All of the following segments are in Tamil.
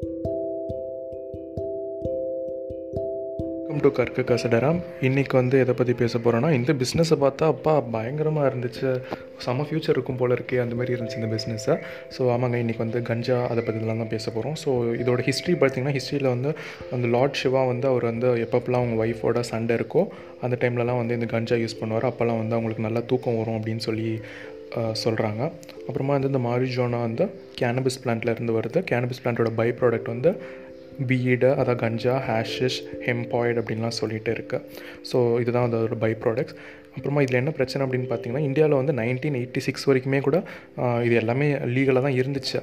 வெல்கம் டு கற்க கசடராம் இன்றைக்கி வந்து எதை பற்றி பேச போகிறோன்னா இந்த பிஸ்னஸை பார்த்தா அப்பா பயங்கரமாக இருந்துச்சு. செம ஃப்யூச்சர் இருக்கும் போல இருக்கே அந்த மாதிரி இருந்துச்சு இந்த பிஸ்னஸை ஸோ ஆமாங்க இன்றைக்கி வந்து கஞ்சா அதை பற்றிலாம் தான் பேச போகிறோம் ஸோ இதோட ஹிஸ்ட்ரி பார்த்திங்கன்னா ஹிஸ்ட்ரியில் வந்து அந்த லார்ட் சிவா வந்து அவர் வந்து எப்பப்பெல்லாம் அவங்க ஒய்ஃபோட சண்டை இருக்கோ அந்த டைம்லலாம் வந்து இந்த கஞ்சா யூஸ் பண்ணுவார். அப்போல்லாம் வந்து அவங்களுக்கு நல்லா தூக்கம் வரும் அப்படின்னு சொல்லி சொல்கிறாங்க அப்புறமா வந்து இந்த மாரிஜோனா வந்து கேனபிஸ் பிளான்ட்லேருந்து வருது. கேனபிஸ் பிளான்ட்டோட பை ப்ராடக்ட் வந்து பீடு அதான் கஞ்சா ஹேஷிஷ் ஹெம்பாய்டு அப்படின்லாம் சொல்லிட்டு இருக்குது ஸோ இதுதான் அதோட பை ப்ராடக்ட்ஸ் அப்புறமா இதில் என்ன பிரச்சனை அப்படின்னு பார்த்தீங்கன்னா இந்தியாவில் வந்து நைன்டீன் எயிட்டி சிக்ஸ் வரைக்குமே கூட இது எல்லாமே லீகலாக தான் இருந்துச்சு.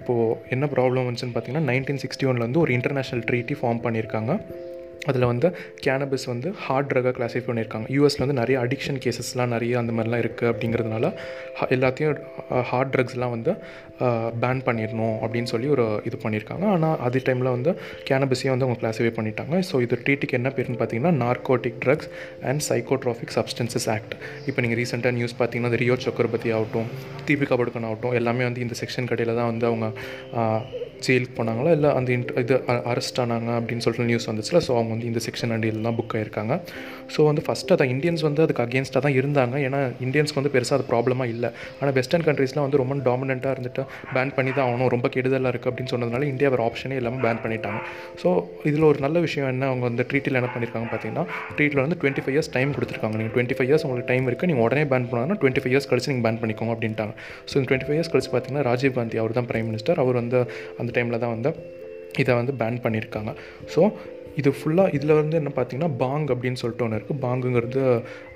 இப்போது என்ன ப்ராப்ளம் வந்துச்சுன்னு பார்த்தீங்கன்னா நைன்டீன் சிக்ஸ்டி ஒனில் வந்து ஒரு இன்டர்நேஷ்னல் ட்ரீட்டி ஃபார்ம் பண்ணியிருக்காங்க. அதில் வந்து கேனபிஸ் வந்து ஹார்ட் ட்ரக்காக கிளாஸிஃபை பண்ணியிருக்காங்க. யூஎஸில் வந்து நிறைய அடிக்ஷன் கேசஸ்லாம் நிறைய அந்த மாதிரிலாம் இருக்குது அப்படிங்கிறதுனால எல்லாத்தையும் ஹார்ட் ட்ரக்ஸ்லாம் வந்து பேன் பண்ணிடணும் அப்படின்னு சொல்லி ஒரு இது பண்ணியிருக்காங்க. ஆனால் அதே டைமில் வந்து கேனபிஸையும் வந்து அவங்க கிளாஸிஃபை பண்ணிட்டாங்க. ஸோ இது ட்ரீட்டுக்கு என்ன பேருன்னு பார்த்தீங்கன்னா narcotic drugs and psychotropic substances act இப்போ நீங்கள் ரீசெண்டாக நியூஸ் பார்த்தீங்கன்னா இந்த ரியோ சக்கரபதி ஆகட்டும் தீபிகா படுக்கன் ஆகட்டும் எல்லாமே வந்து இந்த செக்ஷன் கடையில் தான் வந்து அவங்க ஜெயிலுக்கு போனாங்களா? இல்லை அந்த இன்ட் இது அரெஸ்ட் ஆனாங்க அப்படின்னு சொல்லிட்டு நியூஸ் வந்துச்சுல. ஸோ அவங்க வந்து இந்த செக்ஷன் அண்டியில் தான் புக் ஆயிருக்காங்க. ஸோ வந்து ஃபஸ்ட்டு அதான் இந்தியன்ஸ் வந்து அதுக்கு அகேன்ஸ்டாக தான் இருந்தாங்க. ஏன்னா இந்தியன்ஸ்க்கு வந்து பெருசாக அது ப்ராப்ளமாக இல்லை. ஆனால் வெஸ்டர்ன் கண்ட்ரீஸ்லாம் வந்து ரொம்ப டாமினண்ட்டாக இருந்துட்டு பேன் பண்ணி தான் ஆகணும். ரொம்ப கெடுதலாக இருக்குது அப்படின்னு சொன்னதுனால இந்தியா ஆப்ஷனே இல்லாமல் பேன் பண்ணிட்டாங்க. ஸோ இதில் ஒரு நல்ல விஷயம் என்ன? அவங்க வந்து ட்ரீட்டில் என்ன பண்ணியிருக்காங்க பார்த்தீங்கன்னா ட்ரீட்டில் வந்து டுவெண்ட்டி ஃபைவ் இயர்ஸ் டைம் கொடுத்துருக்காங்க. நீங்கள் டுவெண்ட்டி ஃபைவ் இயர்ஸ் உங்களுக்கு டைம் இருக்குது நீங்கள் உடனே பேன் பண்ணாங்கன்னா டுவெண்ட்டி ஃபைவ் இயர்ஸ் கழிச்சு நீங்கள் பேன் பண்ணிக்கோங்க அப்படின்ட்டாங்க. ஸோ இந்த டுவெண்ட்டி ஃபைவ் இயர்ஸ் கழிச்சு பார்த்தீங்கன்னா ராஜீவ் காந்தி அவர் தான் பிரைம் மினிஸ்டர் அவர் வந்து அந்த டைமில் தான் வந்து இதை வந்து பேன் பண்ணியிருக்காங்க. ஸோ இது ஃபுல்லாக இதில் வந்து என்ன பார்த்தீங்கன்னா பாங் அப்படின்னு சொல்லிட்டு ஒன்று இருக்குது பாங்குங்கிறது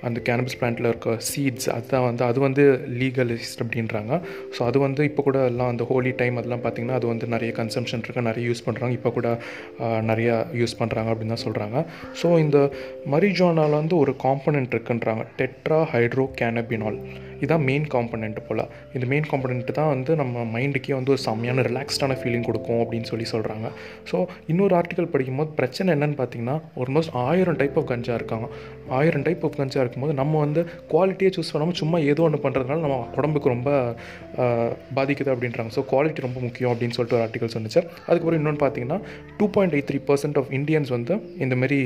அந்த கேனபிஸ் பிளான்ட்டில் இருக்க சீட்ஸ் அதுதான் வந்து அது வந்து லீகலிஸ்ட் அப்படின்றாங்க. ஸோ அது வந்து இப்போ கூட எல்லாம் அந்த ஹோலி டைம் அதெல்லாம் பார்த்திங்கன்னா அது வந்து நிறைய கன்சம்ஷன் இருக்குது நிறைய யூஸ் பண்ணுறாங்க இப்போ கூட நிறையா யூஸ் பண்ணுறாங்க அப்படின்னு தான் சொல்கிறாங்க ஸோ இந்த மரிஜோனால் வந்து ஒரு காம்பனண்ட் இருக்குன்றாங்க. டெட்ரா ஹைட்ரோ கேனபினால் இதுதான் மெயின் காம்பனண்ட் போல். இந்த மெயின் காம்பனண்ட் தான் வந்து நம்ம மைண்டுக்கே வந்து ஒரு செம்மையான ரிலாக்ஸ்டான ஃபீலிங் கொடுக்கும் அப்படின்னு சொல்லி சொல்கிறாங்க ஸோ இன்னொரு ஆர்டிக்கல் படிக்கும்போது பிரச்சனை என்னென்னு பார்த்தீங்கன்னா ஆல்மோஸ்ட் ஆயிரம் டைப் ஆஃப் கஞ்சா இருக்காங்க. ஆயிரம் டைப் ஆஃப் கஞ்சா இருக்கும்போது நம்ம வந்து குவாலிட்டியை சூஸ் பண்ணாமல் சும்மா ஏதோ ஒன்று பண்ணுறதுனால நம்ம உடம்புக்கு ரொம்ப பாதிக்குது அப்படின்றாங்க. ஸோ குவாலிட்டி ரொம்ப முக்கியம் அப்படின்னு சொல்லிட்டு ஒரு ஆர்டிகல் சொன்னிச்சு. அதுக்கப்புறம் இன்னொன்று பார்த்தீங்கன்னா two point eight three percent of Indians வந்து இந்தமாரி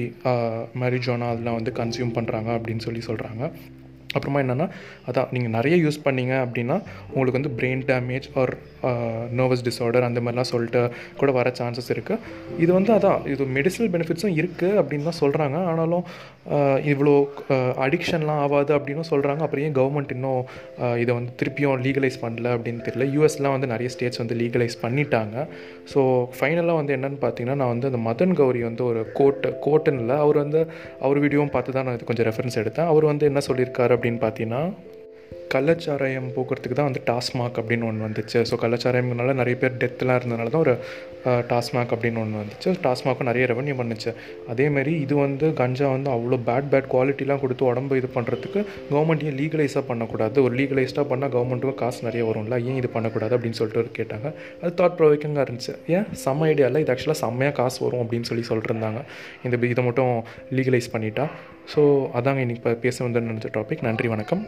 மேரிஜோனா அதெல்லாம் வந்து கன்சியூம் பண்ணுறாங்க அப்படின்னு சொல்லி சொல்கிறாங்க அப்புறமா என்னென்னா அதான் நீங்கள் நிறைய யூஸ் பண்ணீங்க அப்படின்னா உங்களுக்கு வந்து brain damage or nervous disorder அந்த மாதிரிலாம் சொல்லிட்டு கூட வர சான்சஸ் இருக்குது இது வந்து அதான் இது மெடிசனல் பெனிஃபிட்ஸும் இருக்குது அப்படின்னு தான் சொல்கிறாங்க ஆனாலும் இவ்வளோ அடிக்ஷன்லாம் ஆகாது அப்படின்னு சொல்கிறாங்க அப்புறம் ஏன் கவர்மெண்ட் இன்னும் இதை வந்து திருப்பியும் லீகலைஸ் பண்ணல அப்படின்னு தெரியல. யூஎஸ்லாம் வந்து நிறைய ஸ்டேட்ஸ் வந்து லீகலைஸ் பண்ணிட்டாங்க. ஸோ ஃபைனலாக வந்து என்னென்னு பார்த்தீங்கன்னா நான் வந்து அந்த மதன் கௌரி வந்து ஒரு கோட்டு கோட்டுன்னு இல்லை அவர் வந்து அவர் வீடியோவும் பார்த்து தான் நான் இது கொஞ்சம் ரெஃபரன்ஸ் எடுத்தேன். அவர் வந்து என்ன சொல்லியிருக்காரு அப்படின்னு பார்த்தீங்கன்னா கள்ளச்சாராயம் போக்குறதுக்கு தான் வந்து டாஸ்மாக் அப்படின்னு ஒன்று வந்துச்சு. ஸோ கள்ளச்சாராயம்னால நிறைய பேர் டெத்துலாம் இருந்ததுனால தான் ஒரு டாஸ்மாக் அப்படின்னு ஒன்று வந்துச்சு. டாஸ்மாக்கும் நிறைய ரெவன்யூ பண்ணுச்சு. அதேமாரி இது வந்து கஞ்சா வந்து அவ்வளோ பேட் பேட் குவாலிட்டிலாம் கொடுத்து உடம்பு இது பண்ணுறதுக்கு கவர்மெண்ட் ஏன் லீகலைஸாக பண்ணக்கூடாது? ஒரு லீகலைஸ்டாக பண்ணால் கவர்மெண்ட்டுக்கும் காசு நிறைய வரும்ல? ஏன் இது பண்ணக்கூடாது? அப்படின்னு சொல்லிட்டு கேட்டாங்க. அது தாட் ப்ரொவைக்கிங்காக இருந்துச்சு. ஏன்? செம்ம ஐடியாவில் இது ஆக்சுவலாக செம்மையாக காசு வரும் அப்படின்னு சொல்லி சொல்லிட்டுருந்தாங்க இந்த இதை மட்டும் லீகலைஸ் பண்ணிட்டா. ஸோ அதாங்க இன்றைக்கி பேச வந்து நினச்ச டாபிக் நன்றி வணக்கம்.